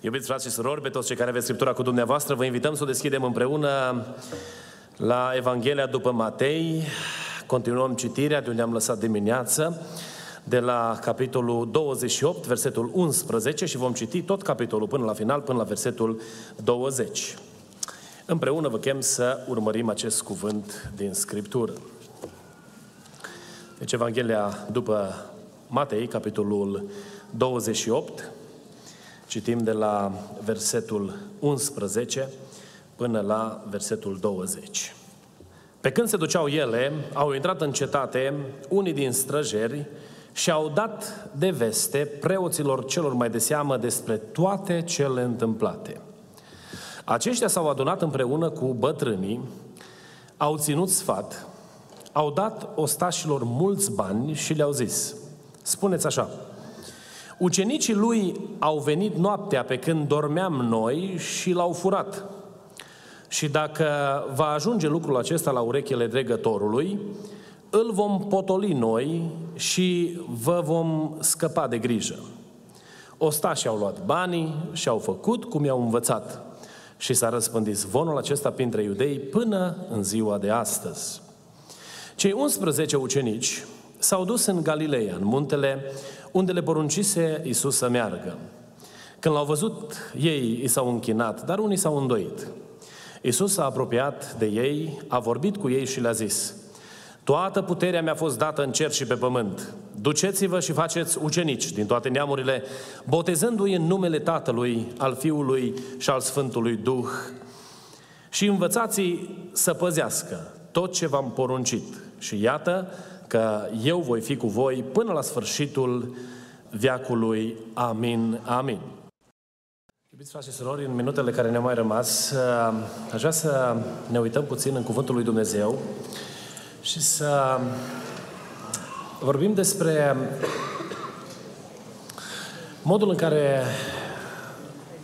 Iubiți frați și surori, pe toți cei care aveți Scriptura cu dumneavoastră, vă invităm să o deschidem împreună la Evanghelia după Matei. Continuăm citirea de unde am lăsat dimineață, de la capitolul 28, versetul 11 și vom citi tot capitolul până la final, până la versetul 20. Împreună vă chem să urmărim acest cuvânt din Scriptură. Deci Evanghelia după Matei, capitolul 28, Citim de la versetul 11 până la versetul 20. Pe când se duceau ele, au intrat în cetate unii din străjeri și au dat de veste preoților celor mai de seamă despre toate cele întâmplate. Aceștia s-au adunat împreună cu bătrânii, au ținut sfat, au dat ostașilor mulți bani și le-au zis, spuneți așa, Ucenicii lui au venit noaptea pe când dormeam noi și l-au furat. Și dacă va ajunge lucrul acesta la urechile dregătorului, îl vom potoli noi și vă vom scăpa de grijă. Ostașii au luat banii și au făcut cum i-au învățat. Și s-a răspândit zvonul acesta printre iudei până în ziua de astăzi. Cei 11 ucenici s-au dus în Galileea, în muntele unde le poruncise Isus să meargă. Când l-au văzut, ei i s-au închinat, dar unii s-au îndoit. Isus s-a apropiat de ei, a vorbit cu ei și le-a zis, Toată puterea mi-a fost dată în cer și pe pământ. Duceți-vă și faceți ucenici din toate neamurile, botezându-i în numele Tatălui, al Fiului și al Sfântului Duh. Și învățați să păzească tot ce v-am poruncit. Și iată, că eu voi fi cu voi până la sfârșitul viacului. Amin. Amin. Iubiți frate și surori, în minutele care ne-au mai rămas, uh, aș vrea să ne uităm puțin în Cuvântul lui Dumnezeu și să vorbim despre modul în care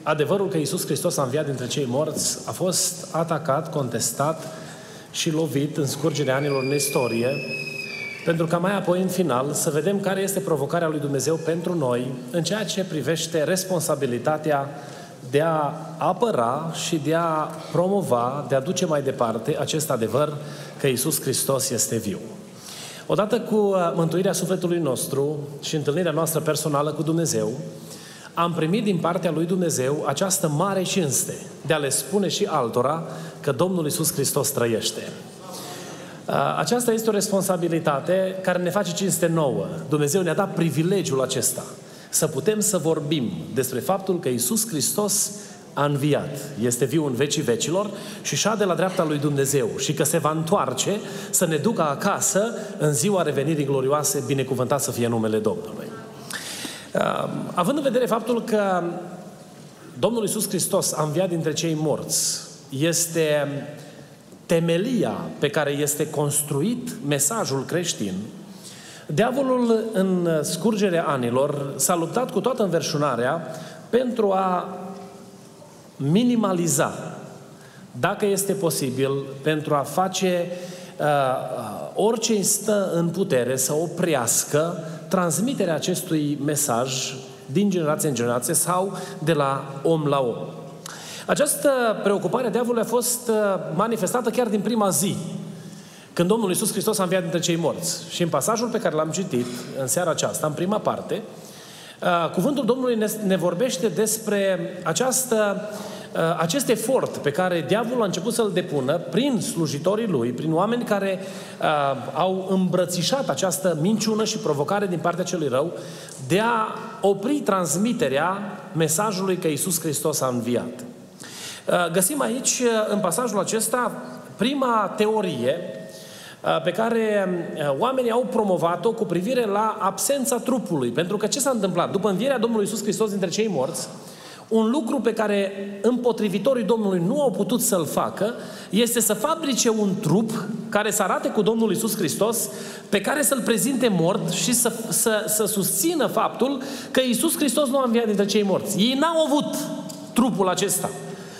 adevărul că Iisus Hristos a înviat dintre cei morți a fost atacat, contestat și lovit în scurgerea anilor în istorie pentru ca mai apoi, în final, să vedem care este provocarea lui Dumnezeu pentru noi în ceea ce privește responsabilitatea de a apăra și de a promova, de a duce mai departe acest adevăr că Isus Hristos este viu. Odată cu uh, mântuirea sufletului nostru și întâlnirea noastră personală cu Dumnezeu, am primit din partea lui Dumnezeu această mare cinste de a le spune și altora că Domnul Isus Hristos trăiește. Aceasta este o responsabilitate care ne face cinste nouă. Dumnezeu ne-a dat privilegiul acesta să putem să vorbim despre faptul că Isus Hristos a înviat, este viu în vecii vecilor și șade la dreapta lui Dumnezeu și că se va întoarce să ne ducă acasă în ziua revenirii glorioase, binecuvântat să fie numele Domnului. Având în vedere faptul că Domnul Isus Hristos a înviat dintre cei morți, este temelia pe care este construit mesajul creștin, diavolul în scurgerea anilor s-a luptat cu toată înverșunarea pentru a minimaliza, dacă este posibil, pentru a face uh, orice stă în putere să oprească transmiterea acestui mesaj din generație în generație sau de la om la om. Această preocupare a diavolului a fost uh, manifestată chiar din prima zi, când Domnul Iisus Hristos a înviat dintre cei morți. Și în pasajul pe care l-am citit în seara aceasta, în prima parte, uh, cuvântul Domnului ne, ne vorbește despre această, uh, acest efort pe care diavolul a început să-l depună prin slujitorii lui, prin oameni care uh, au îmbrățișat această minciună și provocare din partea celui rău de a opri transmiterea mesajului că Iisus Hristos a înviat. Uh, găsim aici, uh, în pasajul acesta, prima teorie uh, pe care uh, oamenii au promovat-o cu privire la absența trupului. Pentru că ce s-a întâmplat? După învierea Domnului Isus Hristos dintre cei morți, un lucru pe care împotrivitorii Domnului nu au putut să-l facă este să fabrice un trup care să arate cu Domnul Isus Hristos, pe care să-l prezinte mort și să, să, să susțină faptul că Isus Hristos nu a înviat dintre cei morți. Ei n-au avut trupul acesta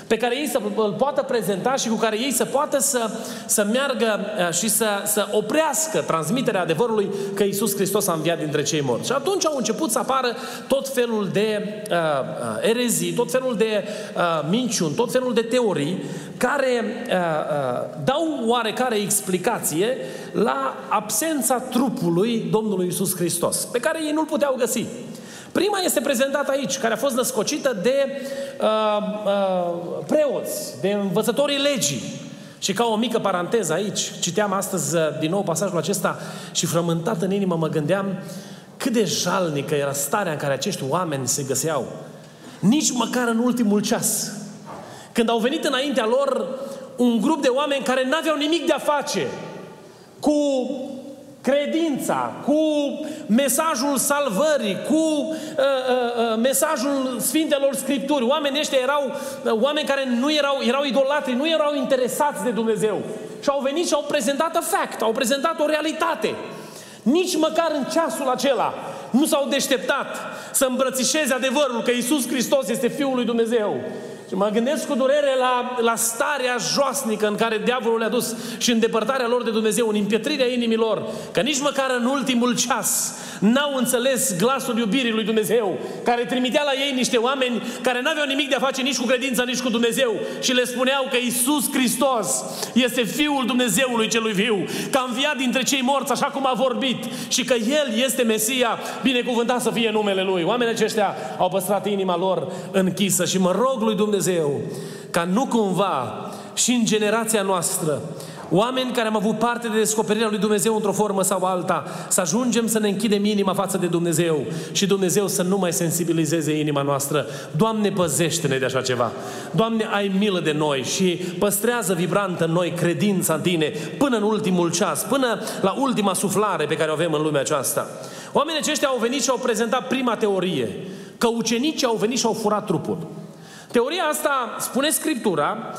pe care ei să îl poată prezenta și cu care ei să poată să, să meargă uh, și să, să oprească transmiterea adevărului că Isus Hristos a înviat dintre cei morți. Și atunci au început să apară tot felul de uh, uh, erezii, tot felul de uh, minciuni, tot felul de teorii care uh, uh, dau oarecare explicație la absența trupului Domnului Isus Hristos, pe care ei nu-l puteau găsi. Prima este prezentată aici, care a fost născocită de uh, uh, preoți, de învățătorii legii. Și ca o mică paranteză aici, citeam astăzi uh, din nou pasajul acesta și frământat în inimă mă gândeam cât de jalnică era starea în care acești oameni se găseau. Nici măcar în ultimul ceas. Când au venit înaintea lor un grup de oameni care n-aveau nimic de a face cu credința, cu mesajul salvării, cu uh, uh, uh, mesajul Sfintelor Scripturi. Oamenii ăștia erau uh, oameni care nu erau, erau idolatri, nu erau interesați de Dumnezeu. Și au venit și au prezentat a fact, au prezentat o realitate. Nici măcar în ceasul acela nu s-au deșteptat să îmbrățișeze adevărul că Isus Hristos este Fiul lui Dumnezeu. Și mă gândesc cu durere la, la starea joasnică în care diavolul le-a dus și îndepărtarea lor de Dumnezeu, în împietrirea inimilor, că nici măcar în ultimul ceas n-au înțeles glasul iubirii lui Dumnezeu, care trimitea la ei niște oameni care n-aveau nimic de a face nici cu credința, nici cu Dumnezeu și le spuneau că Isus Hristos este Fiul Dumnezeului celui viu, că a înviat dintre cei morți așa cum a vorbit și că El este Mesia, binecuvântat să fie numele Lui. Oamenii aceștia au păstrat inima lor închisă și mă rog lui Dumnezeu Dumnezeu ca nu cumva și în generația noastră Oameni care am avut parte de descoperirea lui Dumnezeu într-o formă sau alta, să ajungem să ne închidem inima față de Dumnezeu și Dumnezeu să nu mai sensibilizeze inima noastră. Doamne, păzește-ne de așa ceva. Doamne, ai milă de noi și păstrează vibrantă în noi credința în Tine până în ultimul ceas, până la ultima suflare pe care o avem în lumea aceasta. Oamenii aceștia au venit și au prezentat prima teorie, că ucenicii au venit și au furat trupul. Teoria asta, spune Scriptura,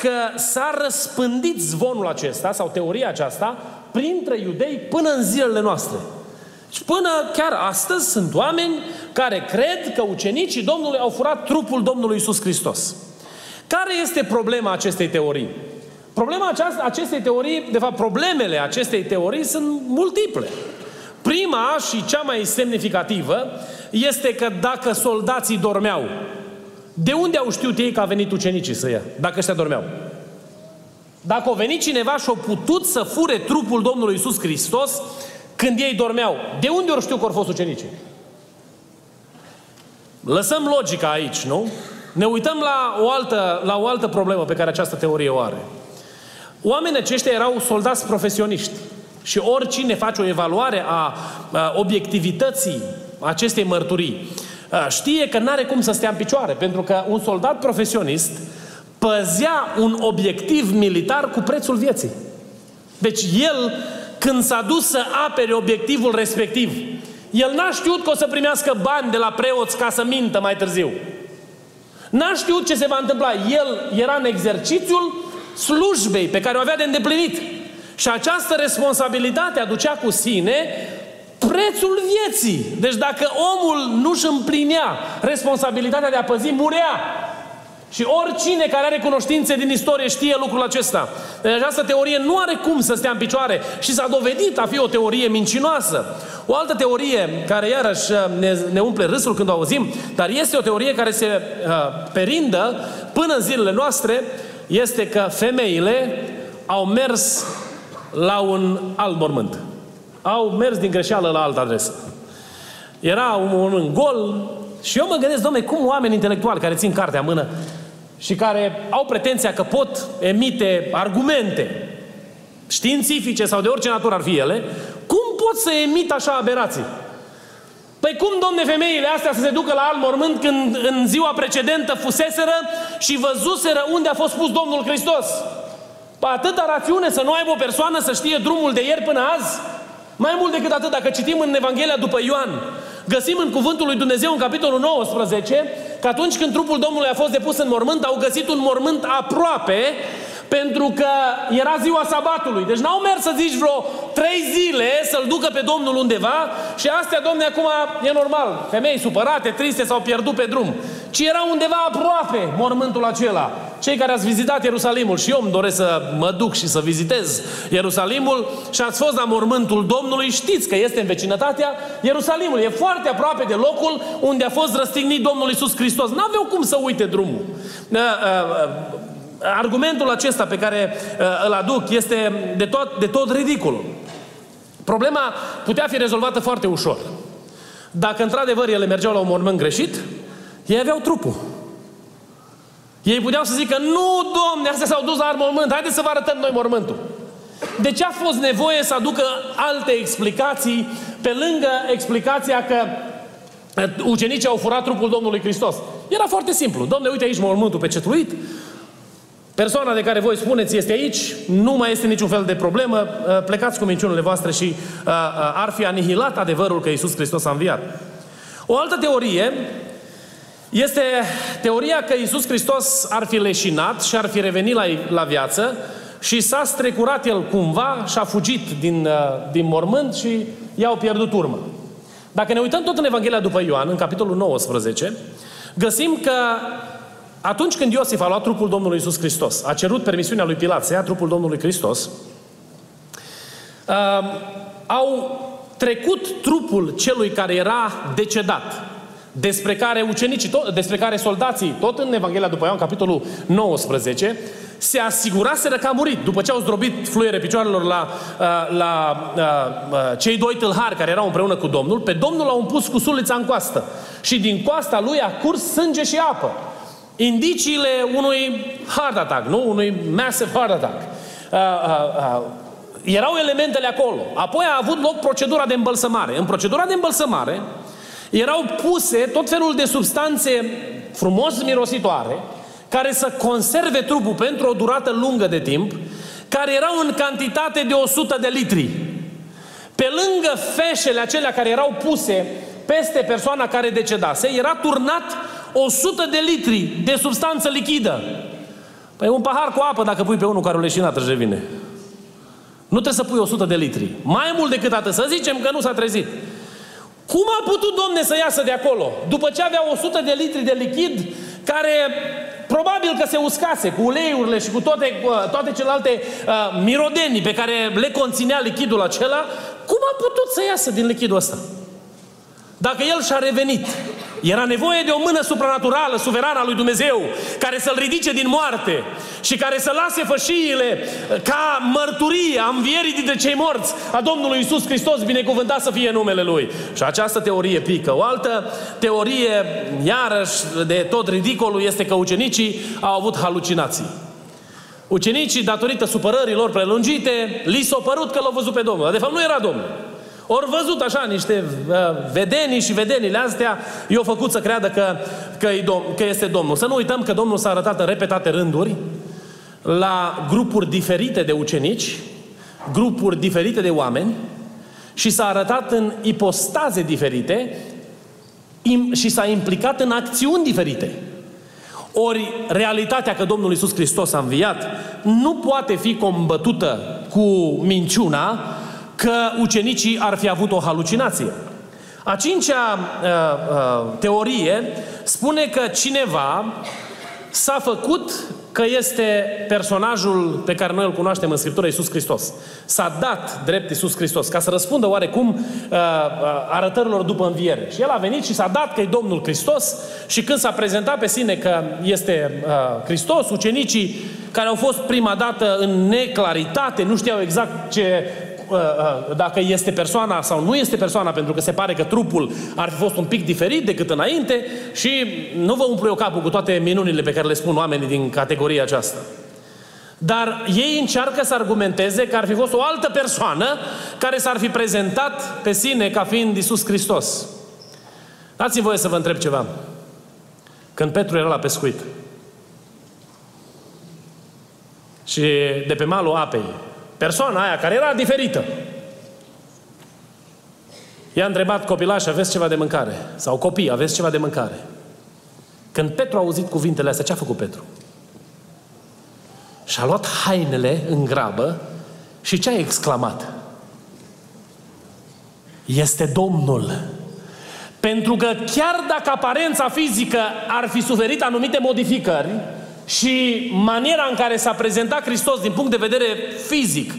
că s-a răspândit zvonul acesta, sau teoria aceasta, printre iudei până în zilele noastre. Și până chiar astăzi sunt oameni care cred că ucenicii Domnului au furat trupul Domnului Isus Hristos. Care este problema acestei teorii? Problema aceasta, acestei teorii, de fapt problemele acestei teorii sunt multiple. Prima și cea mai semnificativă este că dacă soldații dormeau de unde au știut ei că a venit ucenicii să ia, dacă ăștia dormeau? Dacă a venit cineva și a putut să fure trupul Domnului Isus Hristos când ei dormeau, de unde au știut că au fost ucenicii? Lăsăm logica aici, nu? Ne uităm la o, altă, la o altă problemă pe care această teorie o are. Oamenii aceștia erau soldați profesioniști. Și oricine face o evaluare a, a obiectivității acestei mărturii știe că nu are cum să stea în picioare, pentru că un soldat profesionist păzea un obiectiv militar cu prețul vieții. Deci el, când s-a dus să apere obiectivul respectiv, el n-a știut că o să primească bani de la preoți ca să mintă mai târziu. N-a știut ce se va întâmpla. El era în exercițiul slujbei pe care o avea de îndeplinit. Și această responsabilitate aducea cu sine prețul vieții. Deci dacă omul nu-și împlinea responsabilitatea de a păzi, murea. Și oricine care are cunoștințe din istorie știe lucrul acesta. Deci această teorie nu are cum să stea în picioare și s-a dovedit a fi o teorie mincinoasă. O altă teorie care iarăși uh, ne, ne umple râsul când o auzim, dar este o teorie care se uh, perindă până în zilele noastre, este că femeile au mers la un alt mormânt au mers din greșeală la altă adresă. Era un, un gol și eu mă gândesc, domne, cum oameni intelectuali care țin cartea în mână și care au pretenția că pot emite argumente științifice sau de orice natură ar fi ele, cum pot să emit așa aberații? Păi cum, domne, femeile astea să se ducă la alt mormânt când în ziua precedentă fuseseră și văzuseră unde a fost pus Domnul Hristos? Atâta rațiune să nu aibă o persoană să știe drumul de ieri până azi? Mai mult decât atât, dacă citim în Evanghelia după Ioan, găsim în Cuvântul lui Dumnezeu în capitolul 19 că atunci când trupul Domnului a fost depus în mormânt, au găsit un mormânt aproape pentru că era ziua sabatului. Deci n-au mers să zici vreo trei zile să-l ducă pe Domnul undeva și astea, domne, acum e normal. Femei supărate, triste, s-au pierdut pe drum. Ci era undeva aproape mormântul acela. Cei care ați vizitat Ierusalimul și eu îmi doresc să mă duc și să vizitez Ierusalimul și ați fost la mormântul Domnului, știți că este în vecinătatea Ierusalimului. E foarte aproape de locul unde a fost răstignit Domnul Isus Hristos. N-aveau cum să uite drumul. Uh, uh, argumentul acesta pe care uh, îl aduc este de tot, de tot ridicul. Problema putea fi rezolvată foarte ușor. Dacă într-adevăr ele mergeau la un mormânt greșit, ei aveau trupul. Ei puteau să zică, nu, domne, astea s-au dus la mormânt, haideți să vă arătăm noi mormântul. De ce a fost nevoie să aducă alte explicații pe lângă explicația că uh, ucenicii au furat trupul Domnului Hristos? Era foarte simplu. Domne, uite aici mormântul pecetluit, Persoana de care voi spuneți este aici, nu mai este niciun fel de problemă, uh, plecați cu minciunile voastre și uh, uh, ar fi anihilat adevărul că Isus Hristos a înviat. O altă teorie este teoria că Isus Hristos ar fi leșinat și ar fi revenit la, la viață și s-a strecurat el cumva și a fugit din, din mormânt și i-au pierdut urmă. Dacă ne uităm tot în Evanghelia după Ioan, în capitolul 19, găsim că atunci când Iosif a luat trupul Domnului Isus Hristos, a cerut permisiunea lui Pilat să ia trupul Domnului Hristos, uh, au trecut trupul celui care era decedat, despre care ucenicii, tot, despre care soldații, tot în Evanghelia după Ioan, capitolul 19, se asiguraseră că a murit. După ce au zdrobit fluiere picioarelor la, uh, la uh, uh, cei doi tâlhari care erau împreună cu Domnul, pe Domnul l-au pus cu sulița în coastă. Și din coasta lui a curs sânge și apă indiciile unui heart attack, nu? Unui massive heart attack. Uh, uh, uh, erau elementele acolo. Apoi a avut loc procedura de îmbălsămare. În procedura de îmbălsămare erau puse tot felul de substanțe frumos mirositoare care să conserve trupul pentru o durată lungă de timp, care erau în cantitate de 100 de litri. Pe lângă feșele acelea care erau puse peste persoana care decedase, era turnat 100 de litri de substanță lichidă. Păi un pahar cu apă dacă pui pe unul care o leșinat își revine. Nu trebuie să pui 100 de litri. Mai mult decât atât, să zicem că nu s-a trezit. Cum a putut, domne, să iasă de acolo? După ce avea 100 de litri de lichid care probabil că se uscase cu uleiurile și cu toate, toate celelalte uh, mirodenii pe care le conținea lichidul acela, cum a putut să iasă din lichidul ăsta? Dacă el și-a revenit, era nevoie de o mână supranaturală, suverană a lui Dumnezeu, care să-l ridice din moarte și care să lase fășiile ca mărturie a învierii dintre cei morți a Domnului Isus Hristos, binecuvântat să fie numele Lui. Și această teorie pică. O altă teorie, iarăși, de tot ridicolul, este că ucenicii au avut halucinații. Ucenicii, datorită supărărilor prelungite, li s-a părut că l-au văzut pe Domnul. Dar de fapt nu era Domnul. Ori văzut așa niște uh, vedenii și vedenile astea, i-au făcut să creadă că, că, dom- că este Domnul. Să nu uităm că Domnul s-a arătat în repetate rânduri la grupuri diferite de ucenici, grupuri diferite de oameni și s-a arătat în ipostaze diferite și s-a implicat în acțiuni diferite. Ori realitatea că Domnul Iisus Hristos a înviat nu poate fi combătută cu minciuna că ucenicii ar fi avut o halucinație. A cincea uh, uh, teorie spune că cineva s-a făcut că este personajul pe care noi îl cunoaștem în Scriptură, Iisus Hristos. S-a dat drept Iisus Hristos, ca să răspundă oarecum uh, uh, arătărilor după înviere. Și el a venit și s-a dat că e Domnul Hristos și când s-a prezentat pe sine că este uh, Hristos, ucenicii care au fost prima dată în neclaritate, nu știau exact ce Uh, uh, dacă este persoana sau nu este persoana, pentru că se pare că trupul ar fi fost un pic diferit decât înainte și nu vă umplu eu capul cu toate minunile pe care le spun oamenii din categoria aceasta. Dar ei încearcă să argumenteze că ar fi fost o altă persoană care s-ar fi prezentat pe sine ca fiind Isus Hristos. Dați-mi voie să vă întreb ceva. Când Petru era la pescuit, și de pe malul apei. Persoana aia care era diferită. I-a întrebat copilaș, aveți ceva de mâncare? Sau copii, aveți ceva de mâncare? Când Petru a auzit cuvintele astea, ce a făcut Petru? Și-a luat hainele în grabă și ce a exclamat? Este Domnul. Pentru că chiar dacă aparența fizică ar fi suferit anumite modificări și maniera în care s-a prezentat Hristos din punct de vedere fizic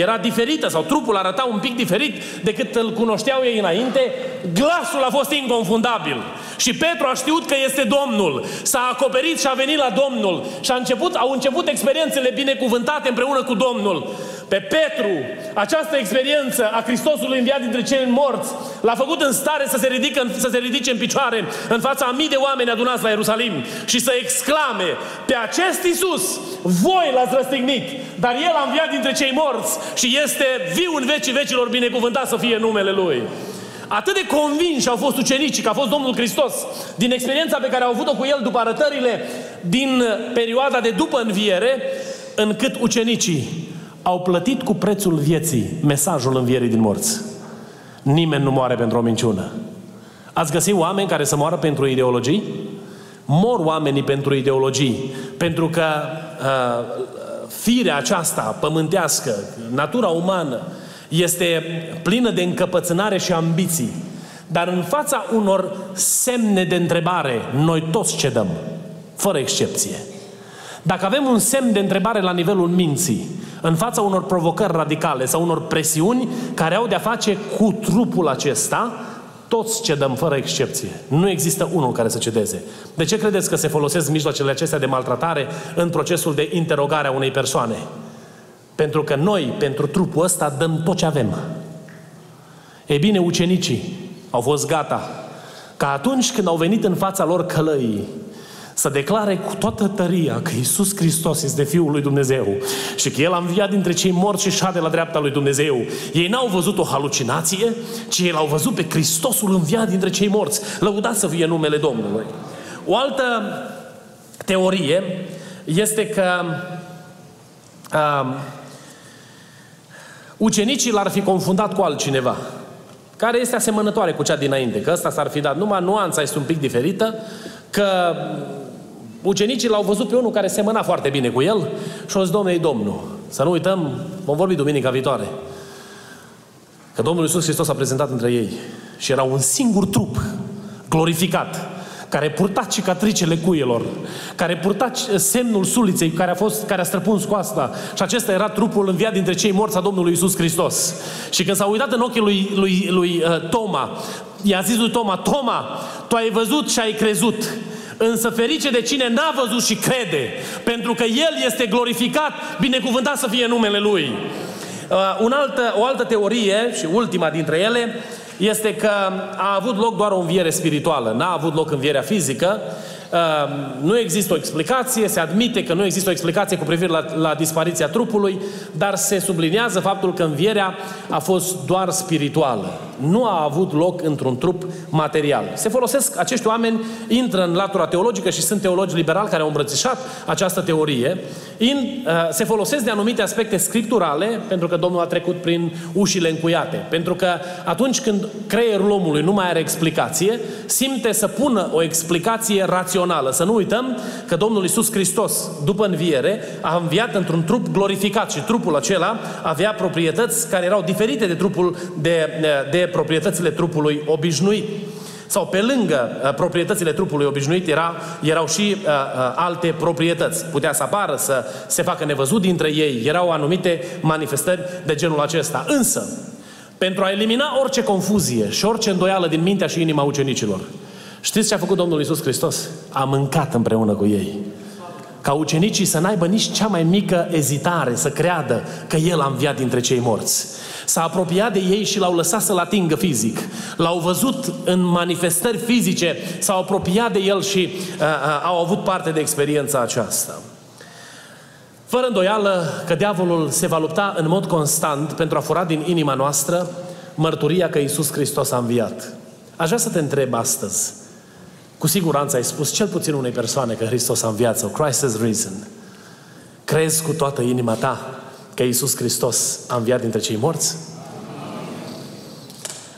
era diferită sau trupul arăta un pic diferit decât îl cunoșteau ei înainte, glasul a fost inconfundabil. Și Petru a știut că este Domnul. S-a acoperit și a venit la Domnul. Și a început, au început experiențele binecuvântate împreună cu Domnul. Pe Petru, această experiență a Hristosului înviat dintre cei morți, l-a făcut în stare să se, ridică, să se ridice în picioare în fața a mii de oameni adunați la Ierusalim și să exclame, pe acest Iisus, voi l-ați răstignit, dar El a înviat dintre cei morți și este viu în vecii vecilor, binecuvântat să fie numele Lui. Atât de convinși au fost ucenicii că a fost Domnul Hristos din experiența pe care au avut-o cu El după arătările din perioada de după înviere, încât ucenicii au plătit cu prețul vieții mesajul învierii din morți. Nimeni nu moare pentru o minciună. Ați găsit oameni care să moară pentru ideologii? Mor oamenii pentru ideologii, pentru că uh, firea aceasta pământească, natura umană, este plină de încăpățânare și ambiții. Dar în fața unor semne de întrebare, noi toți cedăm, fără excepție. Dacă avem un semn de întrebare la nivelul minții, în fața unor provocări radicale sau unor presiuni care au de-a face cu trupul acesta, toți cedăm fără excepție. Nu există unul care să cedeze. De ce credeți că se folosesc mijloacele acestea de maltratare în procesul de interogare a unei persoane? Pentru că noi, pentru trupul ăsta, dăm tot ce avem. Ei bine, ucenicii au fost gata ca atunci când au venit în fața lor călăii, să declare cu toată tăria că Isus Hristos este Fiul lui Dumnezeu și că El a înviat dintre cei morți și șade la dreapta lui Dumnezeu. Ei n-au văzut o halucinație, ci ei l-au văzut pe Hristosul înviat dintre cei morți. Lăudați să fie numele Domnului. O altă teorie este că um, ucenicii l-ar fi confundat cu altcineva care este asemănătoare cu cea dinainte, că ăsta s-ar fi dat, numai nuanța este un pic diferită, că ucenicii l-au văzut pe unul care semăna foarte bine cu el și au zis, Domnule, Domnul, să nu uităm, vom vorbi duminica viitoare, că Domnul Iisus Hristos a prezentat între ei și era un singur trup glorificat, care purta cicatricele cuielor, care purta semnul suliței care a, fost, care a străpuns coasta și acesta era trupul înviat dintre cei morți a Domnului Isus Hristos. Și când s-a uitat în ochii lui, lui, lui uh, Toma, i-a zis lui Toma, Toma, tu ai văzut și ai crezut. Însă ferice de cine n-a văzut și crede, pentru că El este glorificat, binecuvântat să fie numele Lui. Uh, un altă, o altă teorie, și ultima dintre ele, este că a avut loc doar o înviere spirituală, n-a avut loc învierea fizică, nu există o explicație, se admite că nu există o explicație cu privire la, la dispariția trupului, dar se subliniază faptul că învierea a fost doar spirituală. Nu a avut loc într-un trup material. Se folosesc, acești oameni intră în latura teologică și sunt teologi liberali care au îmbrățișat această teorie. In, uh, se folosesc de anumite aspecte scripturale, pentru că Domnul a trecut prin ușile încuiate. Pentru că atunci când creierul omului nu mai are explicație, simte să pună o explicație rațională rațională. Să nu uităm că Domnul Isus Hristos, după înviere, a înviat într-un trup glorificat și trupul acela avea proprietăți care erau diferite de, trupul, de, de proprietățile trupului obișnuit. Sau pe lângă uh, proprietățile trupului obișnuit era, erau și uh, uh, alte proprietăți. Putea să apară, să se facă nevăzut dintre ei. Erau anumite manifestări de genul acesta. Însă, pentru a elimina orice confuzie și orice îndoială din mintea și inima ucenicilor, Știți ce a făcut Domnul Isus Hristos? A mâncat împreună cu ei. Ca ucenicii să n-aibă nici cea mai mică ezitare, să creadă că El a înviat dintre cei morți. S-a apropiat de ei și l-au lăsat să-L atingă fizic. L-au văzut în manifestări fizice, s-au apropiat de El și uh, uh, au avut parte de experiența aceasta. Fără îndoială că diavolul se va lupta în mod constant pentru a fura din inima noastră mărturia că Isus Hristos a înviat. Aș vrea să te întreb astăzi, cu siguranță ai spus cel puțin unei persoane că Hristos a înviat sau Christ has risen. Crezi cu toată inima ta că Iisus Hristos a înviat dintre cei morți?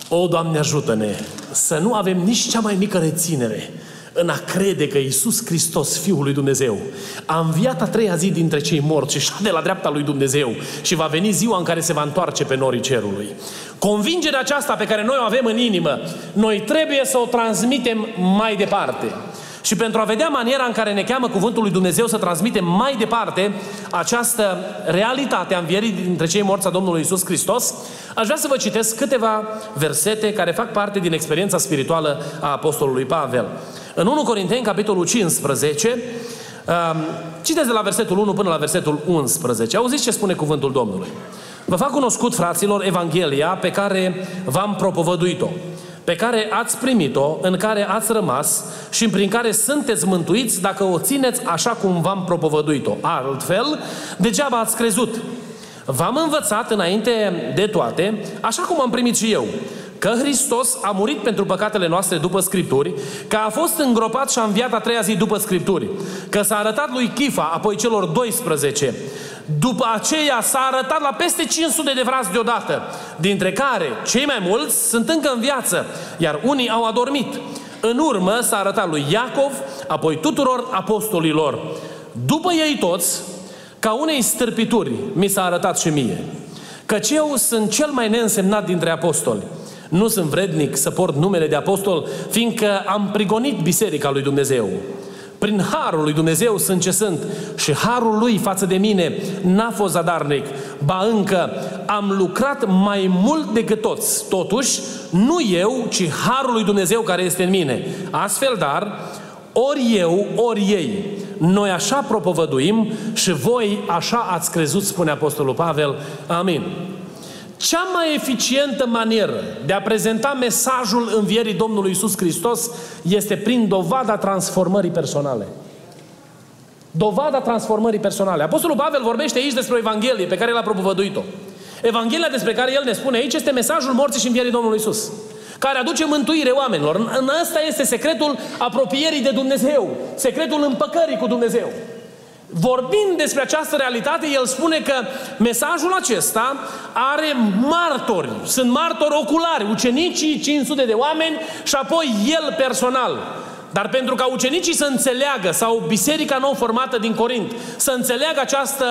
O, Doamne, ajută-ne să nu avem nici cea mai mică reținere în a crede că Iisus Hristos, Fiul lui Dumnezeu, a înviat a treia zi dintre cei morți și de la dreapta lui Dumnezeu și va veni ziua în care se va întoarce pe norii cerului. Convingerea aceasta pe care noi o avem în inimă, noi trebuie să o transmitem mai departe. Și pentru a vedea maniera în care ne cheamă Cuvântul lui Dumnezeu să transmitem mai departe această realitate a învierii dintre cei morți a Domnului Isus Hristos, aș vrea să vă citesc câteva versete care fac parte din experiența spirituală a Apostolului Pavel. În 1 Corinteni, capitolul 15, um, citeți de la versetul 1 până la versetul 11. Auziți ce spune cuvântul Domnului. Vă fac cunoscut, fraților, Evanghelia pe care v-am propovăduit-o pe care ați primit-o, în care ați rămas și prin care sunteți mântuiți dacă o țineți așa cum v-am propovăduit-o. Altfel, degeaba ați crezut. V-am învățat înainte de toate, așa cum am primit și eu, că Hristos a murit pentru păcatele noastre după Scripturi, că a fost îngropat și a înviat a treia zi după Scripturi, că s-a arătat lui Chifa, apoi celor 12, după aceea s-a arătat la peste 500 de frați deodată, dintre care cei mai mulți sunt încă în viață, iar unii au adormit. În urmă s-a arătat lui Iacov, apoi tuturor apostolilor. După ei toți, ca unei stârpituri, mi s-a arătat și mie. Căci eu sunt cel mai neînsemnat dintre apostoli. Nu sunt vrednic să port numele de apostol, fiindcă am prigonit biserica lui Dumnezeu. Prin harul lui Dumnezeu sunt ce sunt și harul lui față de mine n-a fost zadarnic, ba încă am lucrat mai mult decât toți. Totuși, nu eu, ci harul lui Dumnezeu care este în mine. Astfel, dar, ori eu, ori ei, noi așa propovăduim și voi așa ați crezut, spune Apostolul Pavel. Amin. Cea mai eficientă manieră de a prezenta mesajul învierii Domnului Isus Hristos este prin dovada transformării personale. Dovada transformării personale. Apostolul Pavel vorbește aici despre o Evanghelie pe care l-a propovăduit-o. Evanghelia despre care el ne spune aici este mesajul morții și învierii Domnului Isus care aduce mântuire oamenilor. În ăsta este secretul apropierii de Dumnezeu, secretul împăcării cu Dumnezeu. Vorbind despre această realitate, el spune că mesajul acesta are martori, sunt martori oculari, ucenicii, 500 de oameni și apoi el personal. Dar pentru ca ucenicii să înțeleagă, sau biserica nou formată din Corint, să înțeleagă această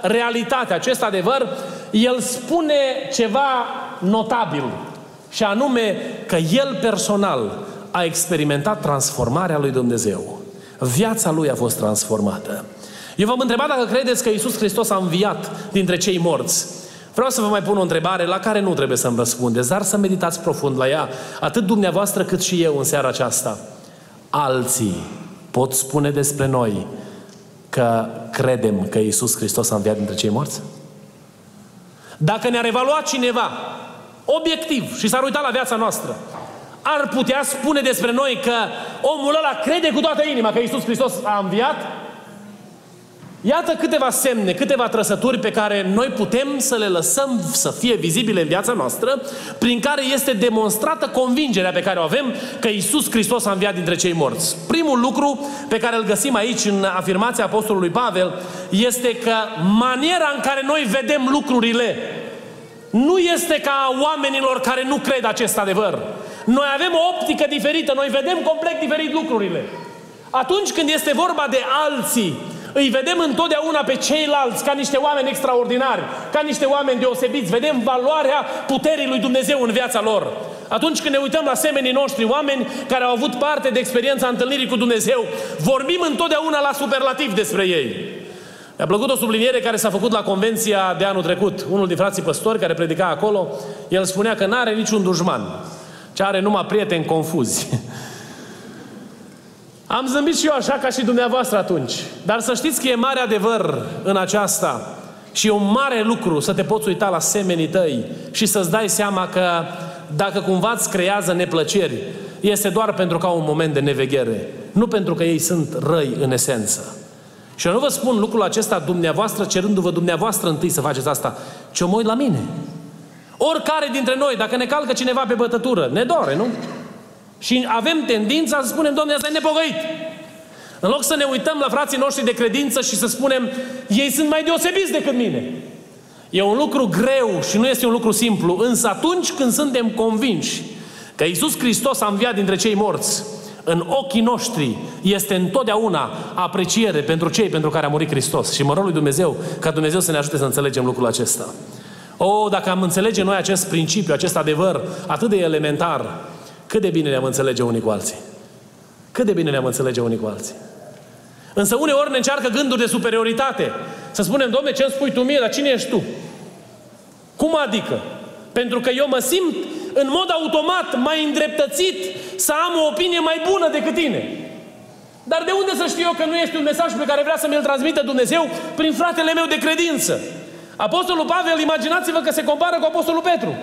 realitate, acest adevăr, el spune ceva notabil. Și anume că el personal a experimentat transformarea lui Dumnezeu. Viața lui a fost transformată. Eu v-am întrebat dacă credeți că Isus Hristos a înviat dintre cei morți. Vreau să vă mai pun o întrebare la care nu trebuie să-mi răspundeți, dar să meditați profund la ea, atât dumneavoastră cât și eu în seara aceasta. Alții pot spune despre noi că credem că Isus Hristos a înviat dintre cei morți? Dacă ne-ar evalua cineva obiectiv și s-ar uita la viața noastră, ar putea spune despre noi că omul ăla crede cu toată inima că Isus Hristos a înviat? Iată câteva semne, câteva trăsături pe care noi putem să le lăsăm să fie vizibile în viața noastră, prin care este demonstrată convingerea pe care o avem că Isus Hristos a înviat dintre cei morți. Primul lucru pe care îl găsim aici în afirmația Apostolului Pavel este că maniera în care noi vedem lucrurile nu este ca oamenilor care nu cred acest adevăr. Noi avem o optică diferită, noi vedem complet diferit lucrurile. Atunci când este vorba de alții, îi vedem întotdeauna pe ceilalți ca niște oameni extraordinari, ca niște oameni deosebiți. Vedem valoarea puterii lui Dumnezeu în viața lor. Atunci când ne uităm la semenii noștri, oameni care au avut parte de experiența întâlnirii cu Dumnezeu, vorbim întotdeauna la superlativ despre ei. Mi-a plăcut o subliniere care s-a făcut la convenția de anul trecut. Unul din frații păstori care predica acolo, el spunea că nu are niciun dușman, ci are numai prieteni confuzi. Am zâmbit și eu așa ca și dumneavoastră atunci. Dar să știți că e mare adevăr în aceasta și e un mare lucru să te poți uita la semenii tăi și să-ți dai seama că dacă cumva îți creează neplăceri, este doar pentru că au un moment de neveghere, nu pentru că ei sunt răi în esență. Și eu nu vă spun lucrul acesta dumneavoastră, cerându-vă dumneavoastră întâi să faceți asta, ci o mă uit la mine. Oricare dintre noi, dacă ne calcă cineva pe bătătură, ne doare, nu? Și avem tendința să spunem, Doamne, asta e nepogăit. În loc să ne uităm la frații noștri de credință și să spunem, ei sunt mai deosebiți decât mine. E un lucru greu și nu este un lucru simplu, însă atunci când suntem convinși că Iisus Hristos a înviat dintre cei morți, în ochii noștri este întotdeauna apreciere pentru cei pentru care a murit Hristos. Și mă rog lui Dumnezeu ca Dumnezeu să ne ajute să înțelegem lucrul acesta. O, dacă am înțelege noi acest principiu, acest adevăr atât de elementar, cât de bine ne-am înțelege unii cu alții. Cât de bine ne-am înțelege unii cu alții. Însă uneori ne încearcă gânduri de superioritate. Să spunem, domne, ce îmi spui tu mie, dar cine ești tu? Cum adică? Pentru că eu mă simt în mod automat mai îndreptățit să am o opinie mai bună decât tine. Dar de unde să știu eu că nu este un mesaj pe care vrea să mi-l transmită Dumnezeu prin fratele meu de credință? Apostolul Pavel, imaginați-vă că se compară cu Apostolul Petru.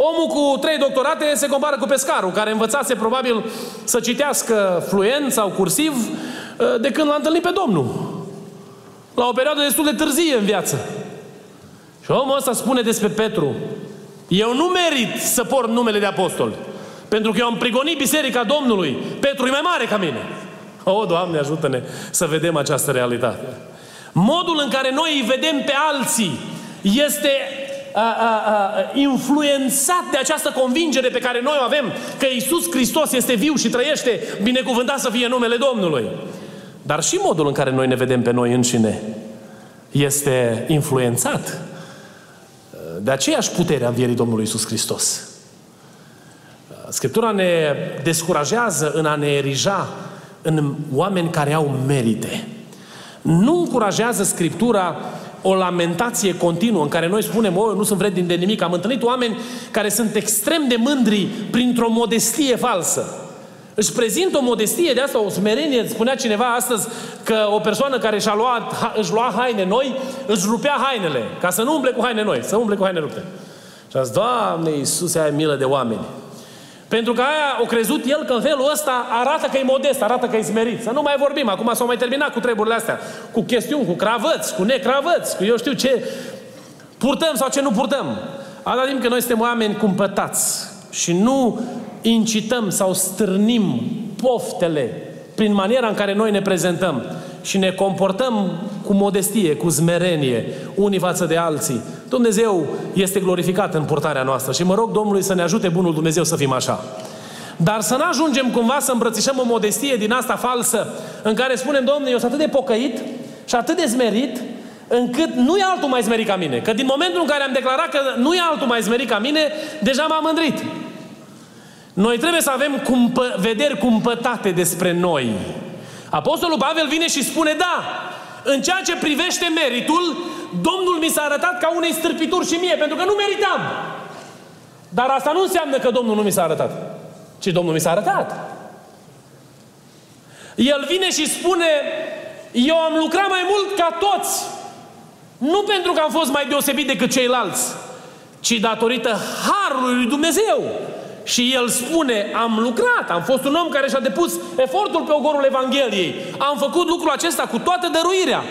Omul cu trei doctorate se compară cu pescarul, care învățase probabil să citească fluent sau cursiv ă, de când l-a întâlnit pe Domnul. La o perioadă destul de târzie în viață. Și omul ăsta spune despre Petru, eu nu merit să port numele de apostol, pentru că eu am prigonit biserica Domnului. Petru e mai mare ca mine. O, Doamne, ajută-ne să vedem această realitate. Modul în care noi îi vedem pe alții este a, a, a, influențat de această convingere pe care noi o avem că Isus Hristos este viu și trăiește, binecuvântat să fie numele Domnului. Dar și modul în care noi ne vedem pe noi înșine este influențat de aceeași putere a învierii Domnului Isus Hristos. Scriptura ne descurajează în a ne erija în oameni care au merite. Nu încurajează Scriptura o lamentație continuă în care noi spunem, o, nu sunt vrednic de nimic. Am întâlnit oameni care sunt extrem de mândri printr-o modestie falsă. Își prezintă o modestie de asta, o smerenie. Spunea cineva astăzi că o persoană care și-a luat, își lua haine noi, își rupea hainele, ca să nu umble cu haine noi, să umble cu haine rupte. Și a zis, Doamne Iisuse, ai milă de oameni. Pentru că aia o crezut el că în felul ăsta arată că e modest, arată că e smerit. Să nu mai vorbim, acum s-au mai terminat cu treburile astea. Cu chestiuni, cu cravăți, cu necravăți, cu eu știu ce purtăm sau ce nu purtăm. Atâta timp că noi suntem oameni cumpătați și nu incităm sau stârnim poftele prin maniera în care noi ne prezentăm și ne comportăm cu modestie, cu zmerenie, unii față de alții, Dumnezeu este glorificat în purtarea noastră și mă rog Domnului să ne ajute Bunul Dumnezeu să fim așa. Dar să nu ajungem cumva să îmbrățișăm o modestie din asta falsă, în care spunem, Domnule, eu sunt atât de pocăit și atât de zmerit, încât nu e altul mai zmerit ca mine. Că din momentul în care am declarat că nu e altul mai zmerit ca mine, deja m-am mândrit. Noi trebuie să avem cumpă, vederi cumpătate despre noi. Apostolul Pavel vine și spune, da, în ceea ce privește meritul, Domnul mi s-a arătat ca unei stârpituri și mie, pentru că nu meritam. Dar asta nu înseamnă că Domnul nu mi s-a arătat, ci Domnul mi s-a arătat. El vine și spune, eu am lucrat mai mult ca toți, nu pentru că am fost mai deosebit decât ceilalți, ci datorită harului lui Dumnezeu. Și el spune, am lucrat, am fost un om care și-a depus efortul pe ogorul Evangheliei. Am făcut lucrul acesta cu toată dăruirea,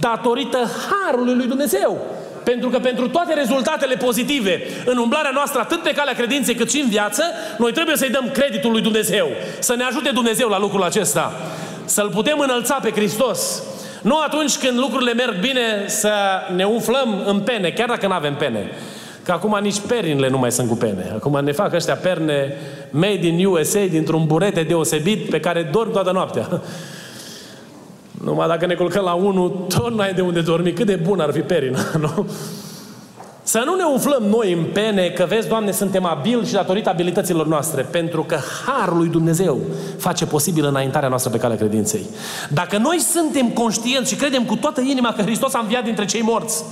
datorită harului lui Dumnezeu. Pentru că pentru toate rezultatele pozitive în umblarea noastră, atât pe calea credinței cât și în viață, noi trebuie să-i dăm creditul lui Dumnezeu. Să ne ajute Dumnezeu la lucrul acesta. Să-L putem înălța pe Hristos. Nu atunci când lucrurile merg bine să ne umflăm în pene, chiar dacă nu avem pene. Că acum nici perinile nu mai sunt cu pene. Acum ne fac ăștia perne made in USA, dintr-un burete deosebit pe care dorm toată noaptea. Numai dacă ne culcăm la unul, tot nu ai de unde dormi. Cât de bun ar fi perina, nu? Să nu ne umflăm noi în pene că, vezi, Doamne, suntem abili și datorită abilităților noastre, pentru că Harul lui Dumnezeu face posibil înaintarea noastră pe calea credinței. Dacă noi suntem conștienți și credem cu toată inima că Hristos a înviat dintre cei morți,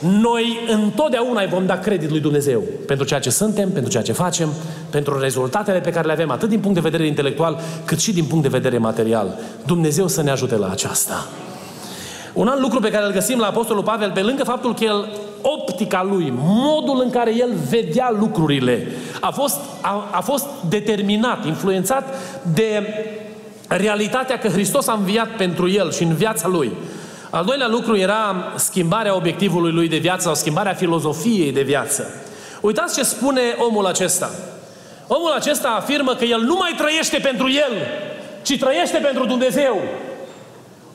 noi întotdeauna îi vom da credit lui Dumnezeu pentru ceea ce suntem, pentru ceea ce facem, pentru rezultatele pe care le avem, atât din punct de vedere intelectual, cât și din punct de vedere material. Dumnezeu să ne ajute la aceasta. Un alt lucru pe care îl găsim la Apostolul Pavel, pe lângă faptul că el, optica lui, modul în care el vedea lucrurile, a fost, a, a fost determinat, influențat de realitatea că Hristos a înviat pentru el și în viața lui. Al doilea lucru era schimbarea obiectivului lui de viață sau schimbarea filozofiei de viață. Uitați ce spune omul acesta. Omul acesta afirmă că el nu mai trăiește pentru el, ci trăiește pentru Dumnezeu.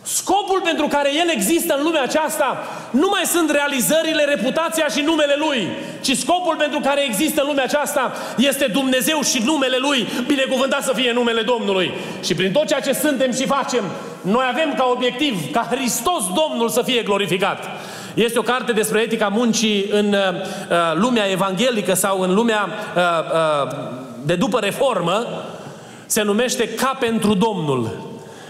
Scopul pentru care El există în lumea aceasta nu mai sunt realizările, reputația și numele Lui, ci scopul pentru care există în lumea aceasta este Dumnezeu și numele Lui, binecuvântat să fie numele Domnului. Și prin tot ceea ce suntem și facem, noi avem ca obiectiv ca Hristos Domnul să fie glorificat. Este o carte despre etica muncii în uh, uh lumea evanghelică sau în lumea uh, uh, de după reformă, se numește Ca pentru Domnul.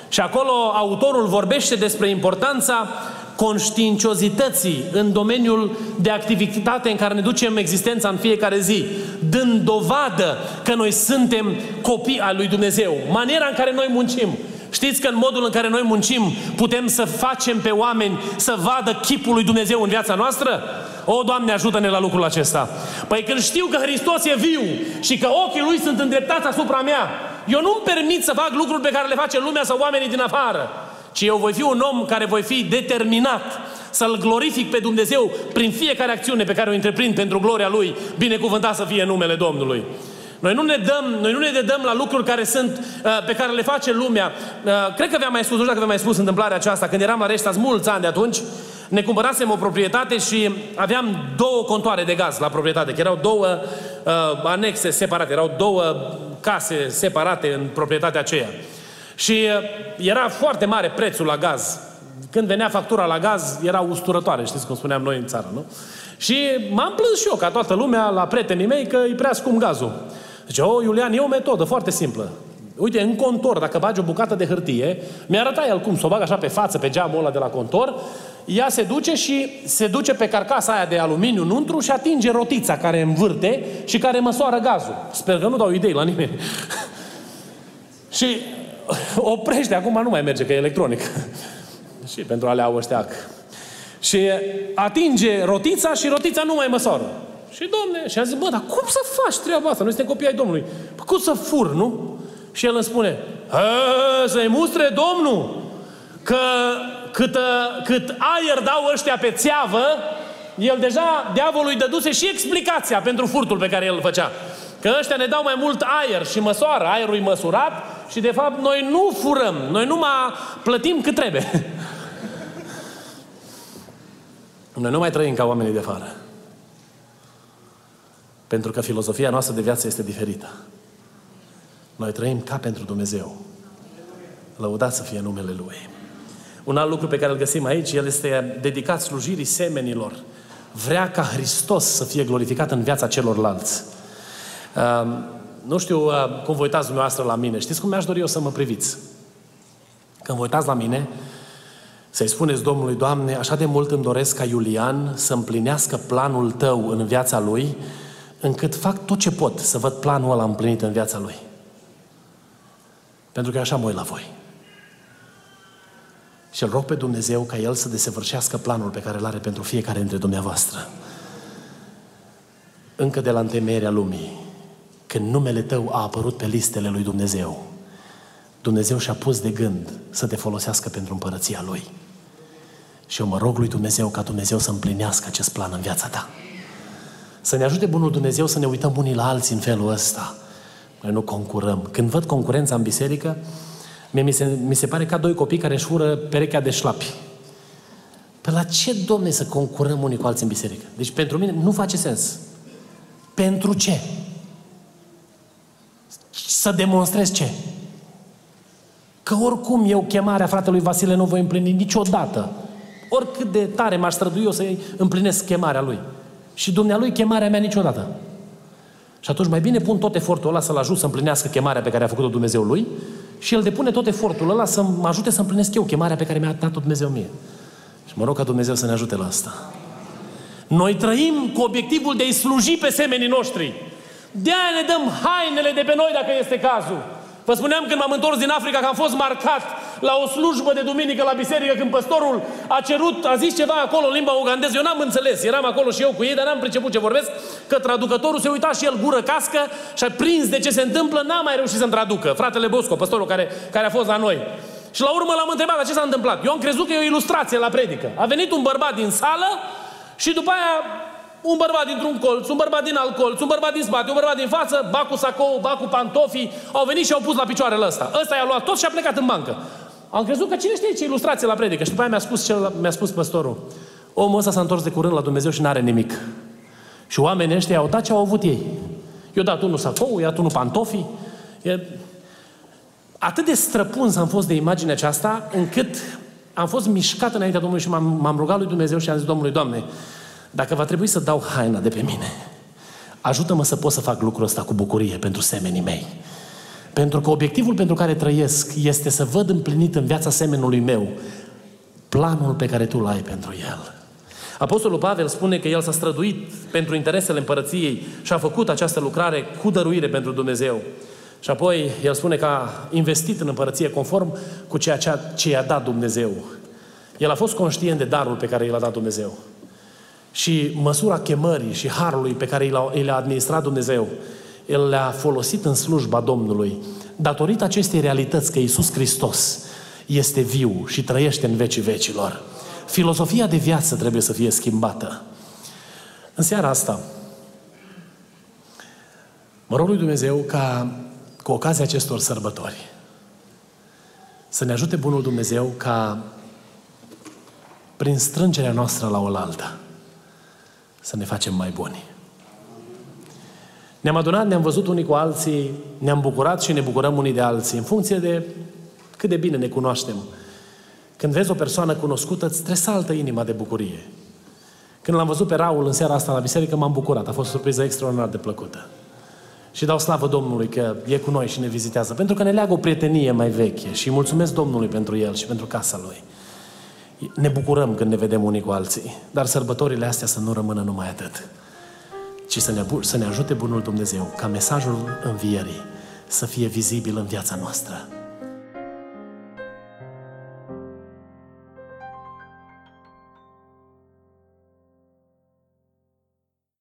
Și acolo autorul vorbește despre importanța conștiinciozității în domeniul de activitate în care ne ducem existența în fiecare zi, dând dovadă că noi suntem copii al lui Dumnezeu. Maniera în care noi muncim. Știți că în modul în care noi muncim putem să facem pe oameni să vadă chipul lui Dumnezeu în viața noastră? O, Doamne, ajută-ne la lucrul acesta. Păi când știu că Hristos e viu și că ochii Lui sunt îndreptați asupra mea, eu nu-mi permit să fac lucruri pe care le face lumea sau oamenii din afară, ci eu voi fi un om care voi fi determinat să-L glorific pe Dumnezeu prin fiecare acțiune pe care o întreprind pentru gloria Lui, binecuvântat să fie numele Domnului. Noi nu ne dăm, noi nu ne dedăm la lucruri care sunt, uh, pe care le face lumea. Uh, cred că v-am mai spus, nu știu dacă v-am mai spus întâmplarea aceasta, când eram la Reștați mulți ani de atunci, ne cumpărasem o proprietate și aveam două contoare de gaz la proprietate, că erau două uh, anexe separate, erau două case separate în proprietatea aceea. Și uh, era foarte mare prețul la gaz. Când venea factura la gaz, era usturătoare, știți cum spuneam noi în țară, nu? Și m-am plâns și eu, ca toată lumea, la prietenii mei, că îi prea scump gazul. Zice, oh, Iulian, e o metodă foarte simplă. Uite, în contor, dacă bagi o bucată de hârtie, mi-arăta el cum să o bag așa pe față, pe geamul ăla de la contor, ea se duce și se duce pe carcasa aia de aluminiu nuntru și atinge rotița care învârte și care măsoară gazul. Sper că nu dau idei la nimeni. și oprește, acum nu mai merge, că e electronic. și pentru alea au ăștia. Și atinge rotița și rotița nu mai măsoară. Și domne, și a zis, bă, dar cum să faci treaba asta? Noi suntem copii ai Domnului. Păi cum să fur, nu? Și el îmi spune, să-i mustre Domnul că cât, cât aer dau ăștia pe țeavă, el deja, diavolul îi dăduse și explicația pentru furtul pe care el îl făcea. Că ăștia ne dau mai mult aer și măsoară, aerul e măsurat și de fapt noi nu furăm, noi nu mai plătim cât trebuie. Noi nu mai trăim ca oamenii de afară. Pentru că filozofia noastră de viață este diferită. Noi trăim ca pentru Dumnezeu. Lăudați să fie numele Lui. Un alt lucru pe care îl găsim aici, el este dedicat slujirii semenilor. Vrea ca Hristos să fie glorificat în viața celorlalți. Uh, nu știu uh, cum vă uitați dumneavoastră la mine. Știți cum mi-aș dori eu să mă priviți? Când vă uitați la mine, să-i spuneți Domnului, Doamne, așa de mult îmi doresc ca Iulian să împlinească planul Tău în viața lui, încât fac tot ce pot să văd planul ăla împlinit în viața lui. Pentru că așa mă uit la voi. Și îl rog pe Dumnezeu ca El să desăvârșească planul pe care îl are pentru fiecare dintre dumneavoastră. Încă de la întemeierea lumii, când numele tău a apărut pe listele lui Dumnezeu, Dumnezeu și-a pus de gând să te folosească pentru împărăția Lui. Și eu mă rog lui Dumnezeu ca Dumnezeu să împlinească acest plan în viața ta. Să ne ajute Bunul Dumnezeu să ne uităm unii la alții în felul ăsta. Noi nu concurăm. Când văd concurența în biserică, Mie mi se, mi se pare ca doi copii care își fură perechea de șlapi. Pe la ce, domne, să concurăm unii cu alții în biserică? Deci pentru mine nu face sens. Pentru ce? Să demonstrez ce? Că oricum eu chemarea fratelui Vasile nu voi împlini niciodată. Oricât de tare m-aș strădui eu să împlinesc chemarea lui. Și dumnealui chemarea mea niciodată. Și atunci mai bine pun tot efortul ăla să-l ajut să împlinească chemarea pe care a făcut-o Dumnezeu lui și el depune tot efortul ăla să mă ajute să împlinesc eu chemarea pe care mi-a dat Dumnezeu mie. Și mă rog ca Dumnezeu să ne ajute la asta. Noi trăim cu obiectivul de a-i sluji pe semenii noștri. De-aia ne dăm hainele de pe noi dacă este cazul. Vă spuneam când m-am întors din Africa că am fost marcat la o slujbă de duminică la biserică când păstorul a cerut, a zis ceva acolo în limba ugandeză. Eu n-am înțeles, eram acolo și eu cu ei, dar n-am priceput ce vorbesc, că traducătorul se uita și el gură cască și a prins de ce se întâmplă, n-a mai reușit să-mi traducă. Fratele Bosco, păstorul care, care a fost la noi. Și la urmă l-am întrebat, dar ce s-a întâmplat? Eu am crezut că e o ilustrație la predică. A venit un bărbat din sală și după aia un bărbat dintr-un colț, un bărbat din alt colț, un bărbat din spate, un bărbat din față, ba cu sacou, ba cu pantofii, au venit și au pus la picioarele ăsta. Ăsta i-a luat tot și a plecat în bancă. Am crezut că cine știe ce ilustrație la predică. Și după aia mi-a spus, cel, mi-a spus păstorul, omul ăsta s-a întors de curând la Dumnezeu și n-are nimic. Și oamenii ăștia au dat ce au avut ei. Eu dat unul sacou, i-a dat unul pantofii. E... Atât de străpuns am fost de imaginea aceasta, încât am fost mișcat înaintea Domnului și m-am, m-am rugat lui Dumnezeu și am zis Domnului, Doamne, dacă va trebui să dau haina de pe mine, ajută-mă să pot să fac lucrul ăsta cu bucurie pentru semenii mei. Pentru că obiectivul pentru care trăiesc este să văd împlinit în viața semenului meu planul pe care tu l ai pentru el. Apostolul Pavel spune că el s-a străduit pentru interesele împărăției și a făcut această lucrare cu dăruire pentru Dumnezeu. Și apoi el spune că a investit în împărăție conform cu ceea ce i-a dat Dumnezeu. El a fost conștient de darul pe care i l-a dat Dumnezeu. Și măsura chemării și harului pe care i l-a administrat Dumnezeu, el le-a folosit în slujba Domnului. Datorită acestei realități că Iisus Hristos este viu și trăiește în vecii vecilor. Filosofia de viață trebuie să fie schimbată. În seara asta, mă rog lui Dumnezeu ca cu ocazia acestor sărbători să ne ajute Bunul Dumnezeu ca prin strângerea noastră la oaltă să ne facem mai buni. Ne-am adunat, ne-am văzut unii cu alții, ne-am bucurat și ne bucurăm unii de alții, în funcție de cât de bine ne cunoaștem. Când vezi o persoană cunoscută, îți tresaltă inima de bucurie. Când l-am văzut pe Raul în seara asta la biserică, m-am bucurat. A fost o surpriză extraordinar de plăcută. Și dau slavă Domnului că e cu noi și ne vizitează. Pentru că ne leagă o prietenie mai veche. Și mulțumesc Domnului pentru el și pentru casa lui. Ne bucurăm când ne vedem unii cu alții. Dar sărbătorile astea să nu rămână numai atât. Ci să ne, să ne ajute Bunul Dumnezeu ca mesajul învierii să fie vizibil în viața noastră.